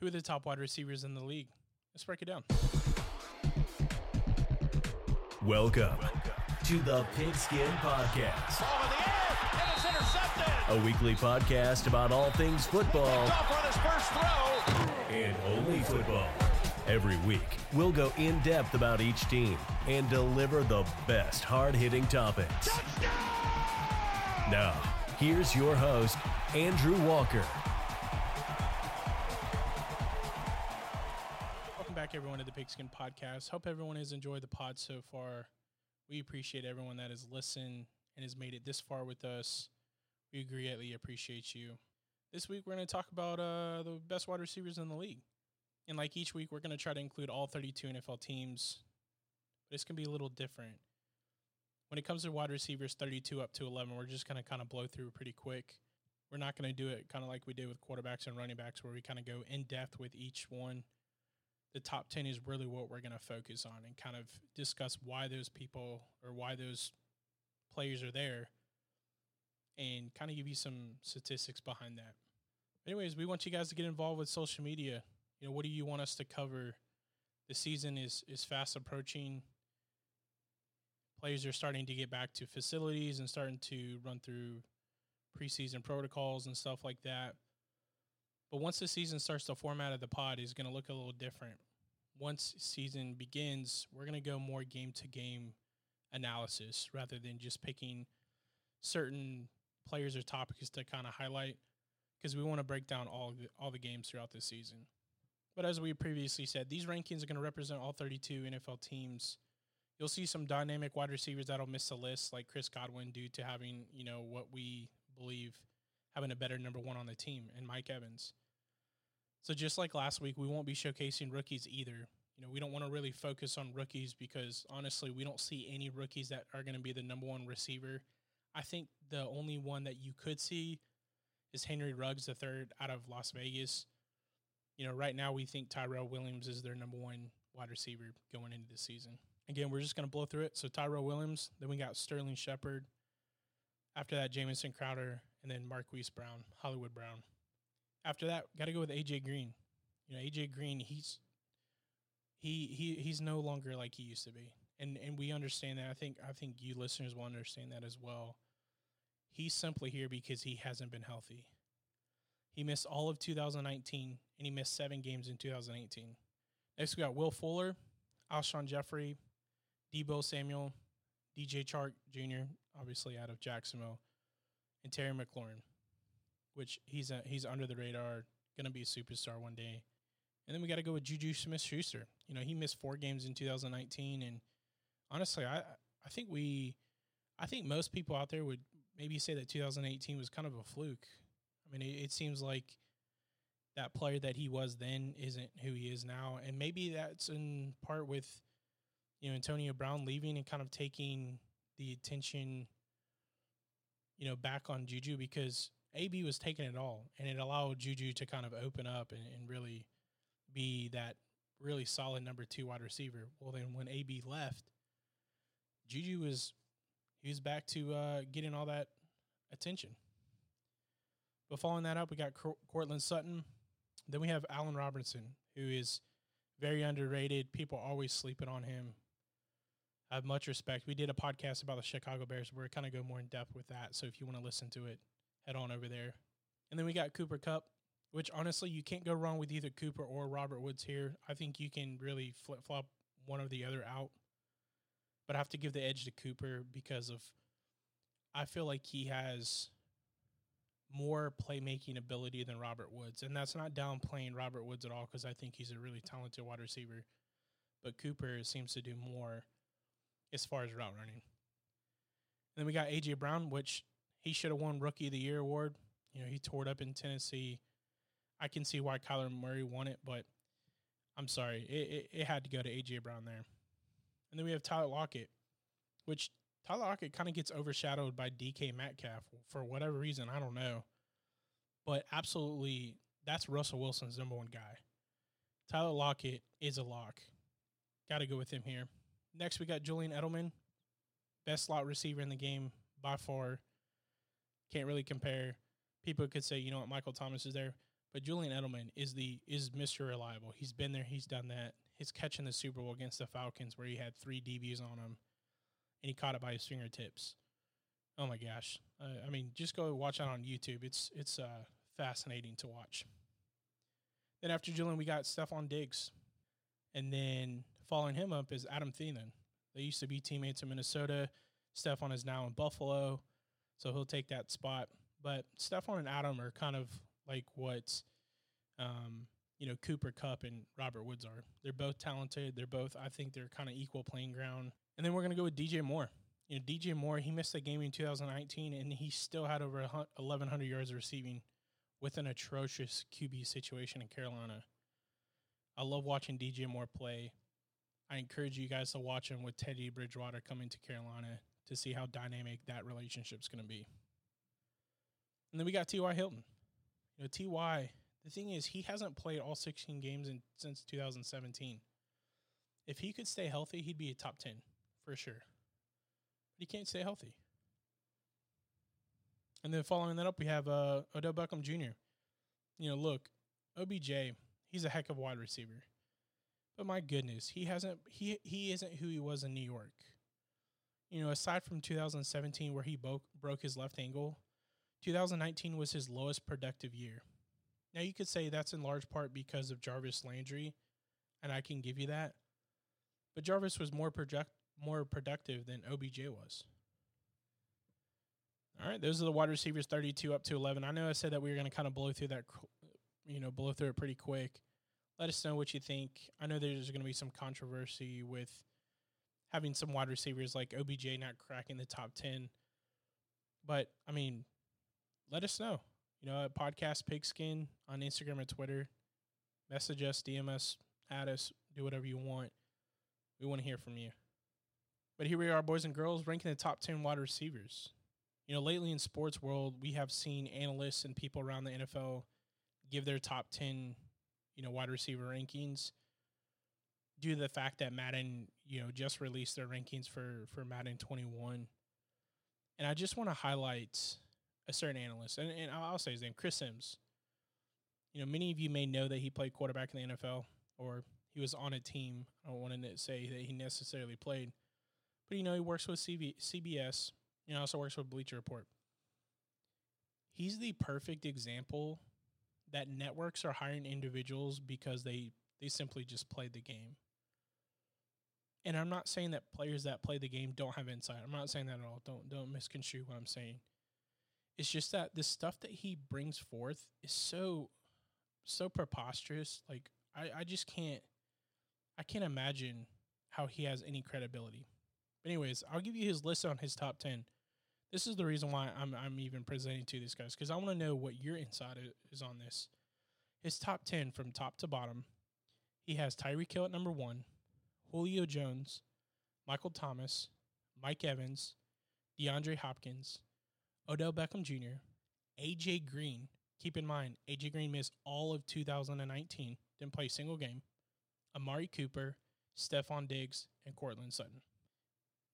Who are the top wide receivers in the league? Let's break it down. Welcome to the Pigskin Podcast. Ball in the air, and it's intercepted. A weekly podcast about all things football Off on his first throw. and only football. Every week, we'll go in depth about each team and deliver the best hard hitting topics. Now, here's your host, Andrew Walker. Pigskin Podcast. Hope everyone has enjoyed the pod so far. We appreciate everyone that has listened and has made it this far with us. We greatly appreciate you. This week, we're going to talk about uh, the best wide receivers in the league. And like each week, we're going to try to include all 32 NFL teams, but it's going to be a little different. When it comes to wide receivers 32 up to 11, we're just going to kind of blow through pretty quick. We're not going to do it kind of like we did with quarterbacks and running backs, where we kind of go in depth with each one the top 10 is really what we're going to focus on and kind of discuss why those people or why those players are there and kind of give you some statistics behind that. Anyways, we want you guys to get involved with social media. You know, what do you want us to cover? The season is is fast approaching. Players are starting to get back to facilities and starting to run through preseason protocols and stuff like that. But once the season starts, the format of the pod is going to look a little different. Once season begins, we're going to go more game to game analysis rather than just picking certain players or topics to kind of highlight because we want to break down all the, all the games throughout this season. But as we previously said, these rankings are going to represent all 32 NFL teams. You'll see some dynamic wide receivers that'll miss the list, like Chris Godwin, due to having you know what we believe having a better number one on the team, and Mike Evans. So just like last week, we won't be showcasing rookies either. You know, we don't want to really focus on rookies because honestly, we don't see any rookies that are going to be the number one receiver. I think the only one that you could see is Henry Ruggs, the third out of Las Vegas. You know, right now we think Tyrell Williams is their number one wide receiver going into the season. Again, we're just going to blow through it. So Tyrell Williams, then we got Sterling Shepard. After that, Jamison Crowder, and then Marquise Brown, Hollywood Brown. After that, got to go with AJ Green. You know, AJ Green, he's he he he's no longer like he used to be, and and we understand that. I think I think you listeners will understand that as well. He's simply here because he hasn't been healthy. He missed all of 2019, and he missed seven games in 2018. Next, we got Will Fuller, Alshon Jeffery, Deebo Samuel, DJ Chark Jr., obviously out of Jacksonville, and Terry McLaurin, which he's a, he's under the radar, gonna be a superstar one day. And then we got to go with Juju Smith Schuster. You know, he missed four games in 2019, and honestly, I I think we, I think most people out there would maybe say that 2018 was kind of a fluke. I mean, it, it seems like that player that he was then isn't who he is now, and maybe that's in part with you know Antonio Brown leaving and kind of taking the attention you know, back on Juju because AB was taking it all and it allowed Juju to kind of open up and, and really be that really solid number two wide receiver. Well, then when AB left, Juju was he was back to uh, getting all that attention. But following that up, we got Cor- Courtland Sutton. Then we have Allen Robinson, who is very underrated. People always sleeping on him. I have much respect. We did a podcast about the Chicago Bears where we kind of go more in depth with that. So if you want to listen to it, head on over there. And then we got Cooper Kupp, which honestly you can't go wrong with either Cooper or Robert Woods here. I think you can really flip flop one or the other out. But I have to give the edge to Cooper because of I feel like he has more playmaking ability than Robert Woods. And that's not downplaying Robert Woods at all because I think he's a really talented wide receiver. But Cooper seems to do more as far as route running. And then we got AJ Brown, which he should have won Rookie of the Year award. You know, he tore it up in Tennessee. I can see why Kyler Murray won it, but I'm sorry, it, it, it had to go to AJ Brown there. And then we have Tyler Lockett, which Tyler Lockett kind of gets overshadowed by DK Metcalf for whatever reason. I don't know. But absolutely, that's Russell Wilson's number one guy. Tyler Lockett is a lock. Got to go with him here. Next, we got Julian Edelman, best slot receiver in the game by far. Can't really compare. People could say, you know what, Michael Thomas is there. But Julian Edelman is the is Mr. Reliable. He's been there, he's done that. His catch in the Super Bowl against the Falcons where he had three DBs on him and he caught it by his fingertips. Oh my gosh. Uh, I mean, just go watch that on YouTube. It's it's uh, fascinating to watch. Then after Julian, we got Stefon Diggs. And then following him up is Adam Thielen. They used to be teammates in Minnesota. Stefon is now in Buffalo, so he'll take that spot. But Stefon and Adam are kind of like what, um, you know, Cooper Kupp and Robert Woods are. They're both talented. They're both, I think, they're kind of equal playing ground. And then we're gonna go with DJ Moore. You know, DJ Moore, he missed a game in 2019, and he still had over 1,100 yards receiving with an atrocious QB situation in Carolina. I love watching DJ Moore play. I encourage you guys to watch him with Teddy Bridgewater coming to Carolina to see how dynamic that relationship's going to be. And then we got T.Y. Hilton. You know, T.Y., the thing is, he hasn't played all 16 games in, since 2017. If he could stay healthy, he'd be a top 10 for sure. But he can't stay healthy. And then following that up, we have uh, Odell Beckham Jr. You know, look, OBJ, he's a heck of a wide receiver. But my goodness, he hasn't he he isn't who he was in New York. You know, aside from 2017 where he broke broke his left ankle, 2019 was his lowest productive year. Now you could say that's in large part because of Jarvis Landry, and I can give you that. But Jarvis was more project more productive than OBJ was. All right, those are the wide receivers 32 up to 11. I know I said that we were going to kind of blow through that you know, blow through it pretty quick. Let us know what you think. I know there's going to be some controversy with having some wide receivers like OBJ not cracking the top 10. But, I mean, let us know. You know, at Podcast Pigskin on Instagram and Twitter. Message us, DM us, add us, do whatever you want. We want to hear from you. But here we are, boys and girls, ranking the top 10 wide receivers. You know, lately in sports world, we have seen analysts and people around the NFL give their top 10, you know, wide receiver rankings due to the fact that Madden, you know, just released their rankings for for Madden 21. And I just want to highlight a certain analyst, and, and I'll say his name, Chris Sims. You know, many of you may know that he played quarterback in the NFL, or he was on a team. I don't want to say that he necessarily played, but you know, he works with CBS. You know, also works with Bleacher Report. He's the perfect example that networks are hiring individuals because they they simply just play the game. And I'm not saying that players that play the game don't have insight. I'm not saying that at all. Don't don't misconstrue what I'm saying. It's just that the stuff that he brings forth is so so preposterous. Like I, I just can't I can't imagine how he has any credibility. But anyways, I'll give you his list on his top ten. This is the reason why I'm I'm even presenting to these guys because I want to know what your insight is on this. His top ten from top to bottom, he has Tyreek Hill at number one, Julio Jones, Michael Thomas, Mike Evans, DeAndre Hopkins, Odell Beckham Jr., AJ Green. Keep in mind, AJ Green missed all of 2019, didn't play a single game. Amari Cooper, Stefon Diggs, and Courtland Sutton.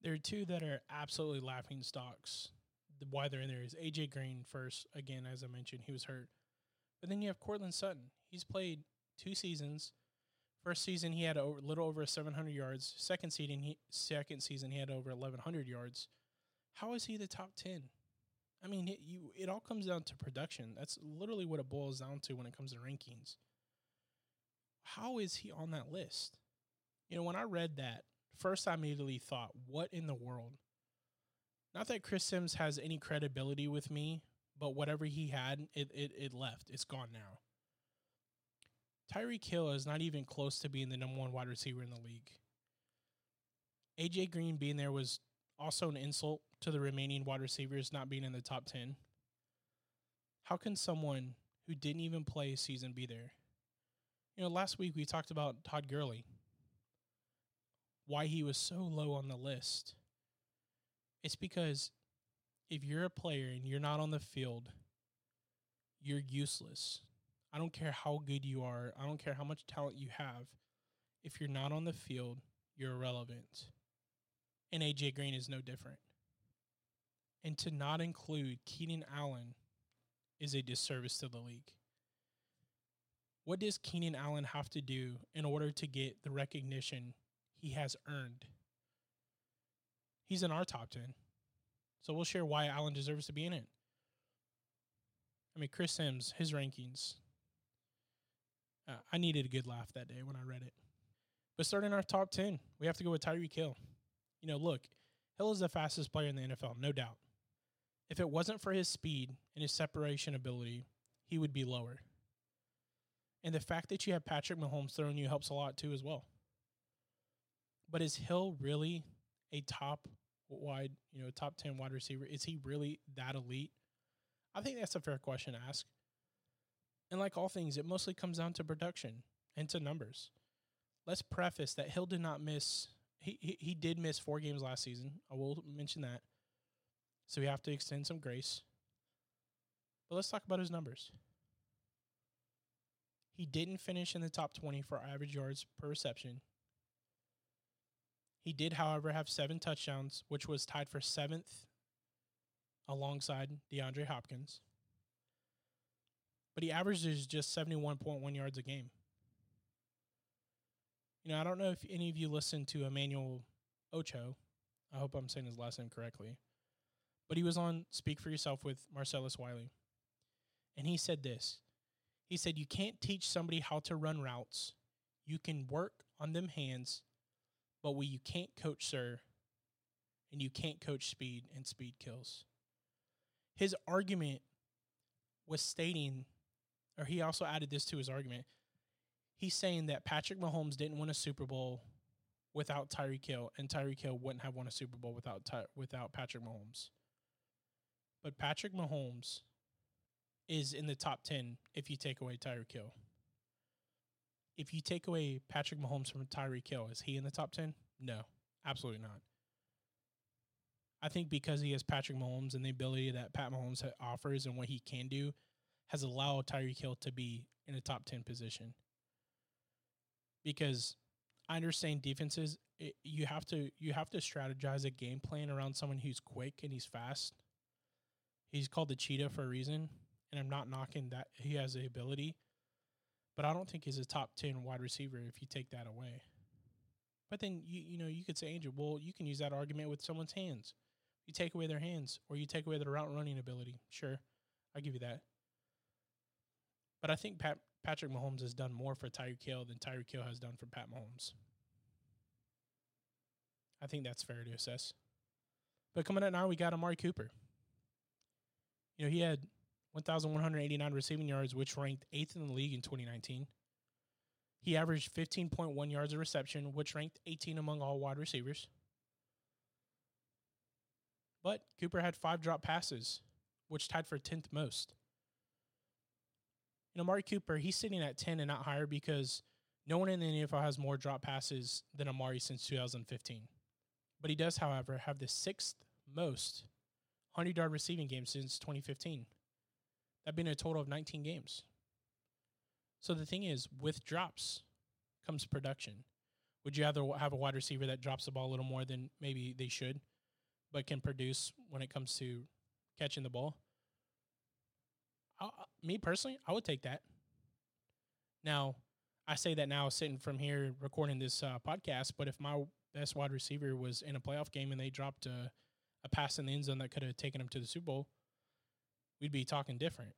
There are two that are absolutely laughing stocks. The, why they're in there is AJ Green first. Again, as I mentioned, he was hurt. But then you have Courtland Sutton. He's played two seasons. First season he had a little over 700 yards. Second season he second season he had over 1100 yards. How is he the top 10? I mean, it, you it all comes down to production. That's literally what it boils down to when it comes to rankings. How is he on that list? You know, when I read that, first I immediately thought, what in the world? Not that Chris Sims has any credibility with me, but whatever he had, it, it, it left. It's gone now. Tyreek Hill is not even close to being the number one wide receiver in the league. AJ Green being there was also an insult to the remaining wide receivers not being in the top 10. How can someone who didn't even play a season be there? You know, last week we talked about Todd Gurley why he was so low on the list. It's because if you're a player and you're not on the field, you're useless. I don't care how good you are, I don't care how much talent you have. If you're not on the field, you're irrelevant. And AJ Green is no different. And to not include Keenan Allen is a disservice to the league. What does Keenan Allen have to do in order to get the recognition he has earned? He's in our top 10. So we'll share why Allen deserves to be in it. I mean, Chris Sims, his rankings. I needed a good laugh that day when I read it. But starting our top 10, we have to go with Tyreek Hill. You know, look, Hill is the fastest player in the NFL, no doubt. If it wasn't for his speed and his separation ability, he would be lower. And the fact that you have Patrick Mahomes throwing you helps a lot too, as well. But is Hill really a top wide, you know, top 10 wide receiver? Is he really that elite? I think that's a fair question to ask. And like all things, it mostly comes down to production and to numbers. Let's preface that Hill did not miss he, he, he did miss four games last season. I will mention that. So we have to extend some grace. But let's talk about his numbers. He didn't finish in the top 20 for average yards per reception. He did, however, have seven touchdowns, which was tied for seventh alongside DeAndre Hopkins. But he averages just 71.1 yards a game. You know, I don't know if any of you listened to Emmanuel Ocho. I hope I'm saying his last name correctly. But he was on Speak for Yourself with Marcellus Wiley. And he said this He said, You can't teach somebody how to run routes. You can work on them hands, but what you can't coach, sir, and you can't coach speed, and speed kills his argument was stating, or he also added this to his argument. He's saying that Patrick Mahomes didn't win a Super Bowl without Tyreek Hill, and Tyreek Hill wouldn't have won a Super Bowl without Ty- without Patrick Mahomes. But Patrick Mahomes is in the top ten if you take away Tyreek Hill. If you take away Patrick Mahomes from Tyreek Hill, is he in the top ten? No, absolutely not. I think because he has Patrick Mahomes and the ability that Pat Mahomes offers and what he can do has allowed Tyreek Hill to be in a top 10 position. Because I understand defenses it, you have to you have to strategize a game plan around someone who's quick and he's fast. He's called the cheetah for a reason, and I'm not knocking that he has the ability, but I don't think he's a top 10 wide receiver if you take that away. But then you you know, you could say Angel, well, you can use that argument with someone's hands. You take away their hands or you take away their route running ability. Sure, I give you that. But I think Pat, Patrick Mahomes has done more for Tyreek Hill than Tyreek Hill has done for Pat Mahomes. I think that's fair to assess. But coming up now, we got Amari Cooper. You know, he had 1,189 receiving yards, which ranked eighth in the league in 2019. He averaged 15.1 yards of reception, which ranked 18 among all wide receivers. But Cooper had five drop passes, which tied for 10th most. You know, Amari Cooper, he's sitting at 10 and not higher because no one in the NFL has more drop passes than Amari since 2015. But he does, however, have the sixth most 100 yard receiving games since 2015. That being a total of 19 games. So the thing is, with drops comes production. Would you rather have a wide receiver that drops the ball a little more than maybe they should? but can produce when it comes to catching the ball. I, me personally, I would take that. Now, I say that now sitting from here recording this uh, podcast, but if my best wide receiver was in a playoff game and they dropped a, a pass in the end zone that could have taken them to the Super Bowl, we'd be talking different.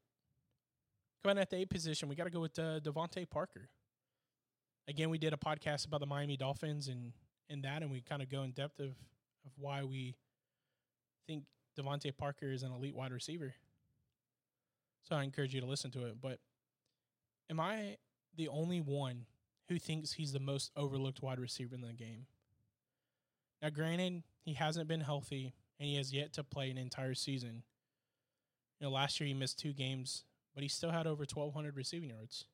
Coming at the eight position, we got to go with uh, DeVante Parker. Again, we did a podcast about the Miami Dolphins and and that, and we kind of go in depth of of why we think DeVante Parker is an elite wide receiver. So I encourage you to listen to it. But am I the only one who thinks he's the most overlooked wide receiver in the game? Now, granted, he hasn't been healthy and he has yet to play an entire season. You know, last year he missed two games, but he still had over 1,200 receiving yards.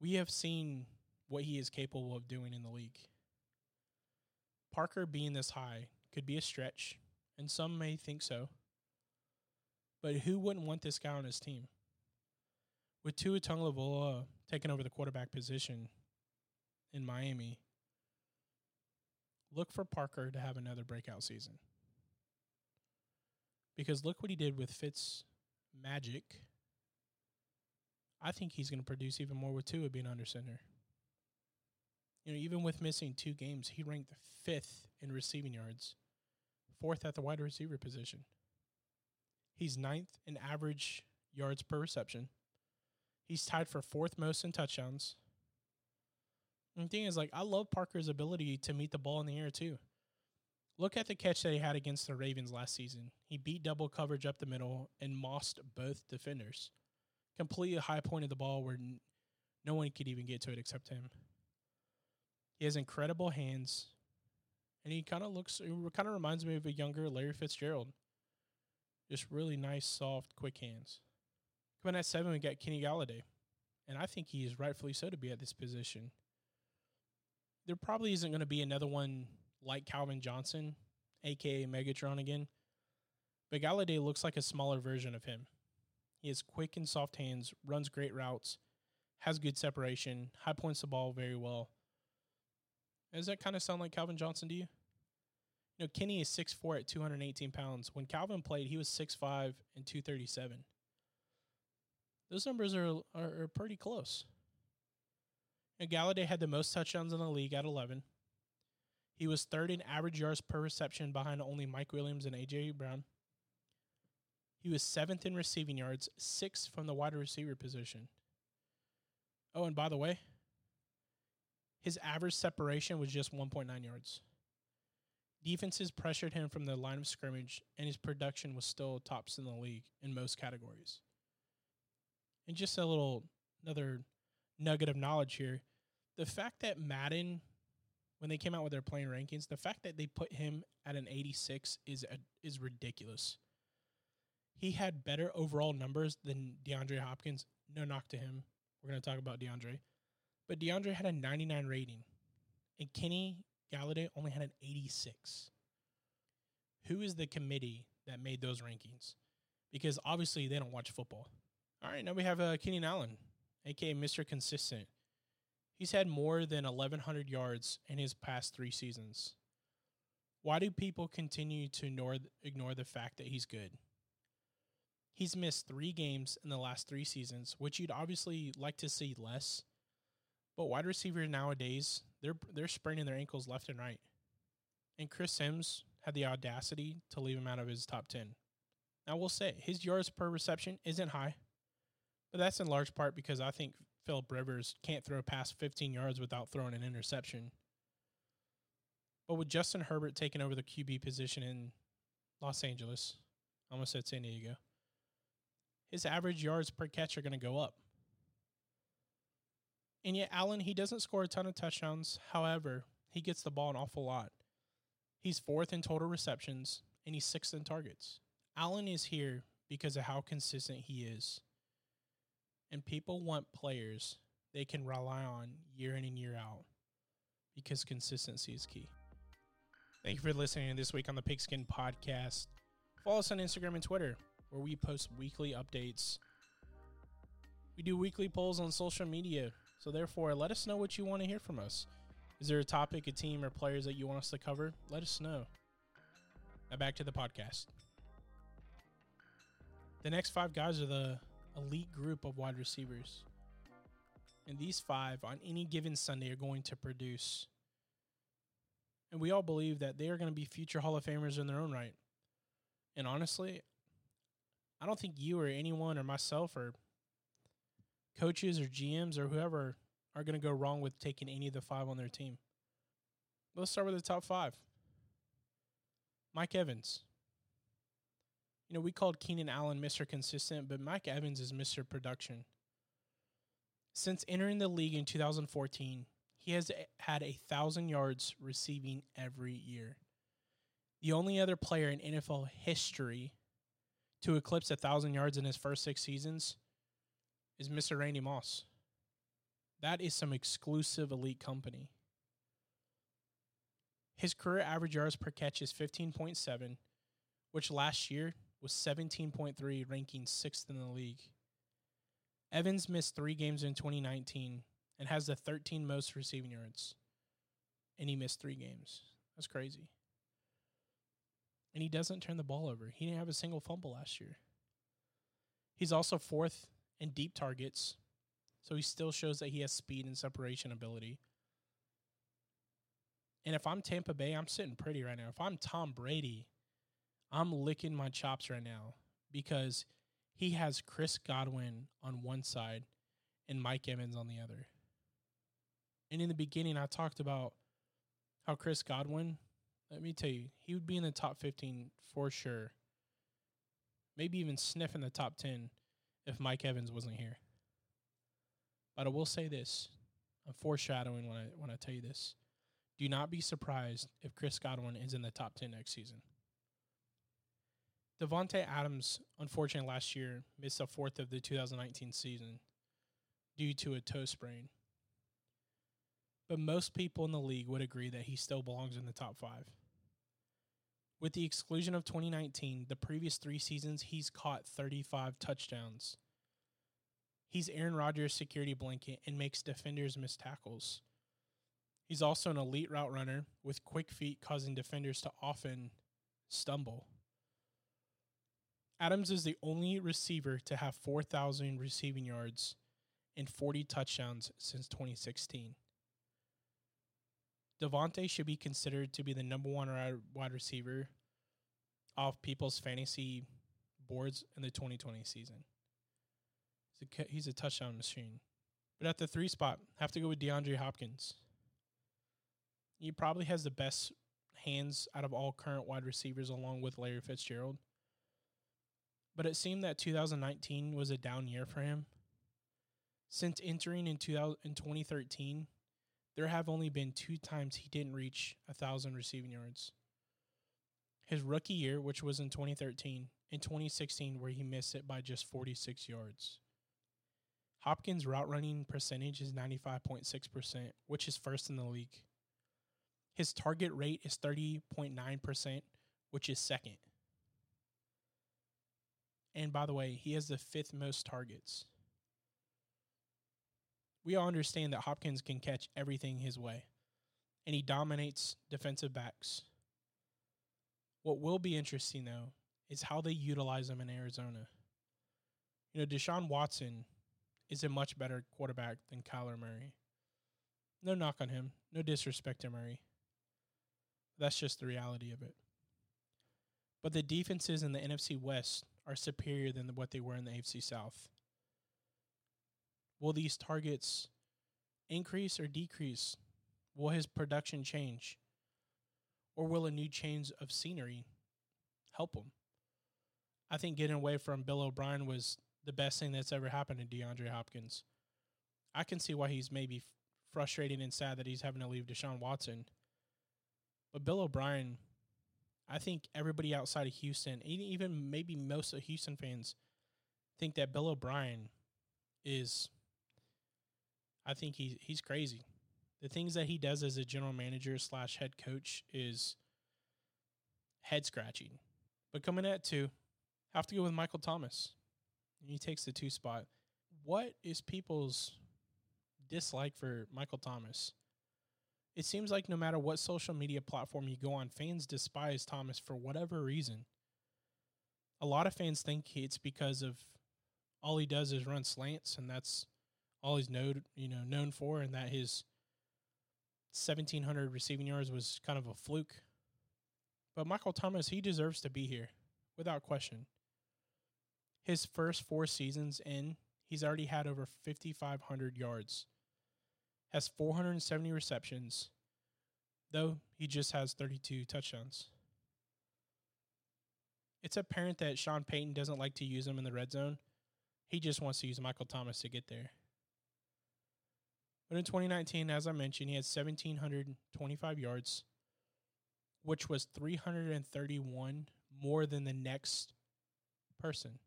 We have seen what he is capable of doing in the league. Parker being this high could be a stretch, and some may think so. But who wouldn't want this guy on his team? With Tua Tagovailoa taking over the quarterback position in Miami, look for Parker to have another breakout season. Because look what he did with Fitz Magic I think he's going to produce even more with Tua being under center. You know, even with missing two games, he ranked fifth in receiving yards, fourth at the wide receiver position. He's ninth in average yards per reception. He's tied for fourth most in touchdowns. And the thing is, like, I love Parker's ability to meet the ball in the air, too. Look at the catch that he had against the Ravens last season. He beat double coverage up the middle and mossed both defenders. Completely high point of the ball where no one could even get to it except him. He has incredible hands, and he kind of looks, kind of reminds me of a younger Larry Fitzgerald. Just really nice, soft, quick hands. Coming at seven, we got Kenny Golladay, and I think he is rightfully so to be at this position. There probably isn't going to be another one like Calvin Johnson, aka Megatron again, but Golladay looks like a smaller version of him. He has quick and soft hands, runs great routes, has good separation, high points the ball very well. Does that kind of sound like Calvin Johnson to you? You know, Kenny is 6'4 at 218 pounds. When Calvin played, he was 6'5 and 237. Those numbers are, are, are pretty close. And Golladay had the most touchdowns in the league at 11. He was third in average yards per reception behind only Mike Williams and A.J. Brown. He was seventh in receiving yards, sixth from the wide receiver position. Oh, and by the way, his average separation was just 1.9 yards. Defenses pressured him from the line of scrimmage, and his production was still tops in the league in most categories. And just a little another nugget of knowledge here the fact that Madden, when they came out with their playing rankings, the fact that they put him at an 86 is a, is ridiculous. He had better overall numbers than DeAndre Hopkins. No knock to him. We're going to talk about DeAndre. But DeAndre had a 99 rating, and Kenny Golladay only had an 86. Who is the committee that made those rankings? Because obviously they don't watch football. All right, now we have uh, Keenan Allen, aka Mr. Consistent. He's had more than 1,100 yards in his past three seasons. Why do people continue to ignore, ignore the fact that he's good? He's missed three games in the last three seasons, which you'd obviously like to see less. But wide receivers nowadays, they're they're spraining their ankles left and right. And Chris Sims had the audacity to leave him out of his top 10. Now, we'll say his yards per reception isn't high, but that's in large part because I think Philip Rivers can't throw past 15 yards without throwing an interception. But with Justin Herbert taking over the QB position in Los Angeles, I almost said San Diego, his average yards per catch are going to go up. And yet, Allen, he doesn't score a ton of touchdowns. However, he gets the ball an awful lot. He's fourth in total receptions, and he's sixth in targets. Allen is here because of how consistent he is. And people want players they can rely on year in and year out because consistency is key. Thank you for listening this week on the Pigskin Podcast. Follow us on Instagram and Twitter, where we post weekly updates. We do weekly polls on social media, so therefore, let us know what you want to hear from us. Is there a topic, a team, or players that you want us to cover? Let us know. Now back to the podcast. The next five guys are the elite group of wide receivers. And these five on any given Sunday are going to produce. And we all believe that they are going to be future Hall of Famers in their own right. And honestly, I don't think you or anyone or myself or coaches or GMs or whoever are going to go wrong with taking any of the five on their team. Let's start with the top five. Mike Evans. You know, we called Keenan Allen Mr. Consistent, but Mike Evans is Mr. Production. Since entering the league in 2014, he has had a thousand yards receiving every year. The only other player in NFL history to eclipse a thousand yards in his first six seasons is Mr. Randy Moss. That is some exclusive elite company. His career average yards per catch is 15.7, which last year was 17.3, ranking sixth in the league. Evans missed three games in 2019 and has the 13 most receiving yards. And he missed three games. That's crazy. And he doesn't turn the ball over. He didn't have a single fumble last year. He's also fourth in deep targets So he still shows that he has speed and separation ability. And if I'm Tampa Bay, I'm sitting pretty right now. If I'm Tom Brady, I'm licking my chops right now because he has Chris Godwin on one side and Mike Evans on the other. And in the beginning, I talked about how Chris Godwin, let me tell you, he would be in the top 15 for sure. Maybe even sniff in the top 10 if Mike Evans wasn't here. But I will say this I'm foreshadowing when I, when I tell you this. Do not be surprised if Chris Godwin is in the top 10 next season. Davante Adams, unfortunately, last year missed a fourth of the 2019 season due to a toe sprain. But most people in the league would agree that he still belongs in the top five. With the exclusion of 2019, the previous three seasons, he's caught 35 touchdowns. He's Aaron Rodgers' security blanket and makes defenders miss tackles. He's also an elite route runner with quick feet, causing defenders to often stumble. Adams is the only receiver to have 4,000 receiving yards and 40 touchdowns since 2016. Davante should be considered to be the number one wide receiver off people's fantasy boards in the 2020 season. He's a, touchdown machine. But at the three spot, have to go with DeAndre Hopkins. He probably has the best hands out of all current wide receivers, along with Larry Fitzgerald. But it seemed that 2019 was a down year for him. Since entering in, 2000, in 2013, there have only been two times he didn't reach a thousand receiving yards. His rookie year, which was in 2013, and 2016, where he missed it by just 46 yards. Hopkins' route running percentage is 95.6%, which is first in the league. His target rate is 30.9%, which is second. And by the way, he has the fifth most targets. We all understand that Hopkins can catch everything his way, and he dominates defensive backs. What will be interesting, though, is how they utilize him in Arizona. You know, Deshaun Watson is a much better quarterback than Kyler Murray. No knock on him. No disrespect to Murray. That's just the reality of it. But the defenses in the NFC West are superior than what they were in the AFC South. Will these targets increase or decrease? Will his production change? Or will a new change of scenery help him? I think getting away from Bill O'Brien was the best thing that's ever happened to DeAndre Hopkins. I can see why he's maybe frustrated and sad that he's having to leave Deshaun Watson. But Bill O'Brien, I think everybody outside of Houston, even maybe most of Houston fans, think that Bill O'Brien is. I think he he's crazy. The things that he does as a general manager slash head coach is head scratching. But coming at two, have to go with Michael Thomas. He takes the two spot. What is people's dislike for Michael Thomas? It seems like no matter what social media platform you go on, fans despise Thomas for whatever reason. A lot of fans think it's because of all he does is run slants, and that's all he's known, you know, known for, and that his 1,700 receiving yards was kind of a fluke. But Michael Thomas, he deserves to be here without question his first four seasons in, he's already had over 5,500 yards, has 470 receptions, though he just has 32 touchdowns. It's apparent that Sean Payton doesn't like to use him in the red zone. He just wants to use Michael Thomas to get there. But in 2019, as I mentioned, he had 1,725 yards, which was 331 more than the next person.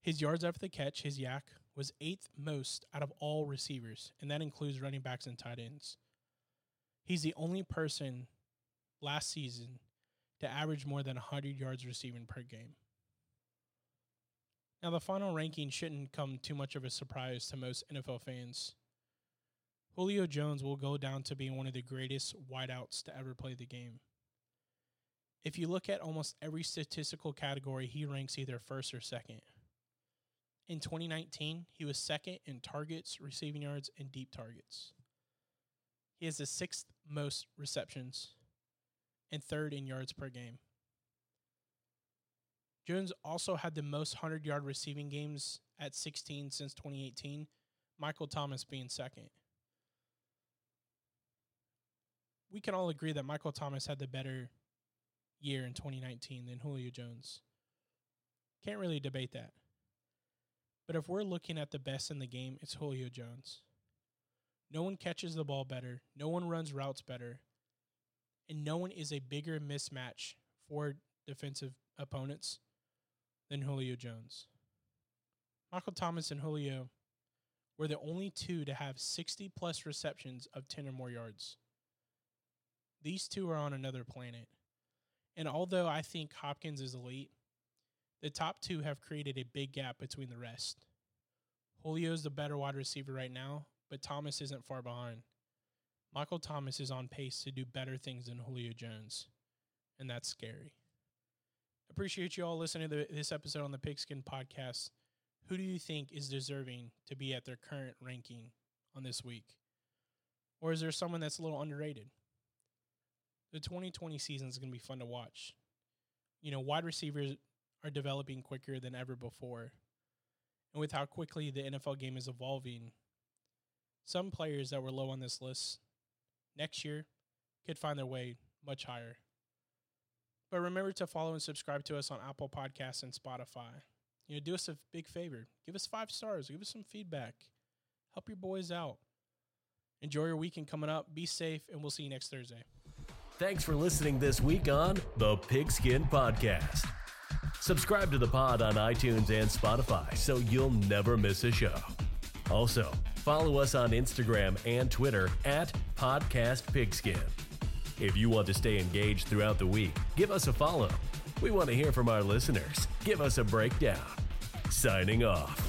His yards after the catch, his YAC, was eighth most out of all receivers, and that includes running backs and tight ends. He's the only person last season to average more than 100 yards receiving per game. Now, the final ranking shouldn't come too much of a surprise to most NFL fans. Julio Jones will go down to being one of the greatest wideouts to ever play the game. If you look at almost every statistical category, he ranks either first or second In 2019, he was second in targets, receiving yards, and deep targets. He has the sixth most receptions and third in yards per game. Jones also had the most 100 yard receiving games at 16 since 2018, Michael Thomas being second. We can all agree that Michael Thomas had the better year in 2019 than Julio Jones. Can't really debate that. But if we're looking at the best in the game, it's Julio Jones. No one catches the ball better, no one runs routes better, and no one is a bigger mismatch for defensive opponents than Julio Jones. Michael Thomas and Julio were the only two to have 60 plus receptions of 10 or more yards. These two are on another planet. And although I think Hopkins is elite, the top two have created a big gap between the rest. Julio's the better wide receiver right now, but Thomas isn't far behind. Michael Thomas is on pace to do better things than Julio Jones, and that's scary. Appreciate you all listening to this episode on the Pigskin Podcast. Who do you think is deserving to be at their current ranking on this week? Or is there someone that's a little underrated? The 2020 season is going to be fun to watch. You know, wide receivers are developing quicker than ever before. And with how quickly the NFL game is evolving, some players that were low on this list next year could find their way much higher. But remember to follow and subscribe to us on Apple Podcasts and Spotify. You know, do us a big favor. Give us five stars. Give us some feedback. Help your boys out. Enjoy your weekend coming up. Be safe, and we'll see you next Thursday. Thanks for listening this week on the Pigskin Podcast. Subscribe to the pod on iTunes and Spotify so you'll never miss a show. Also, follow us on Instagram and Twitter at Podcast Pigskin. If you want to stay engaged throughout the week, give us a follow. We want to hear from our listeners. Give us a breakdown. Signing off.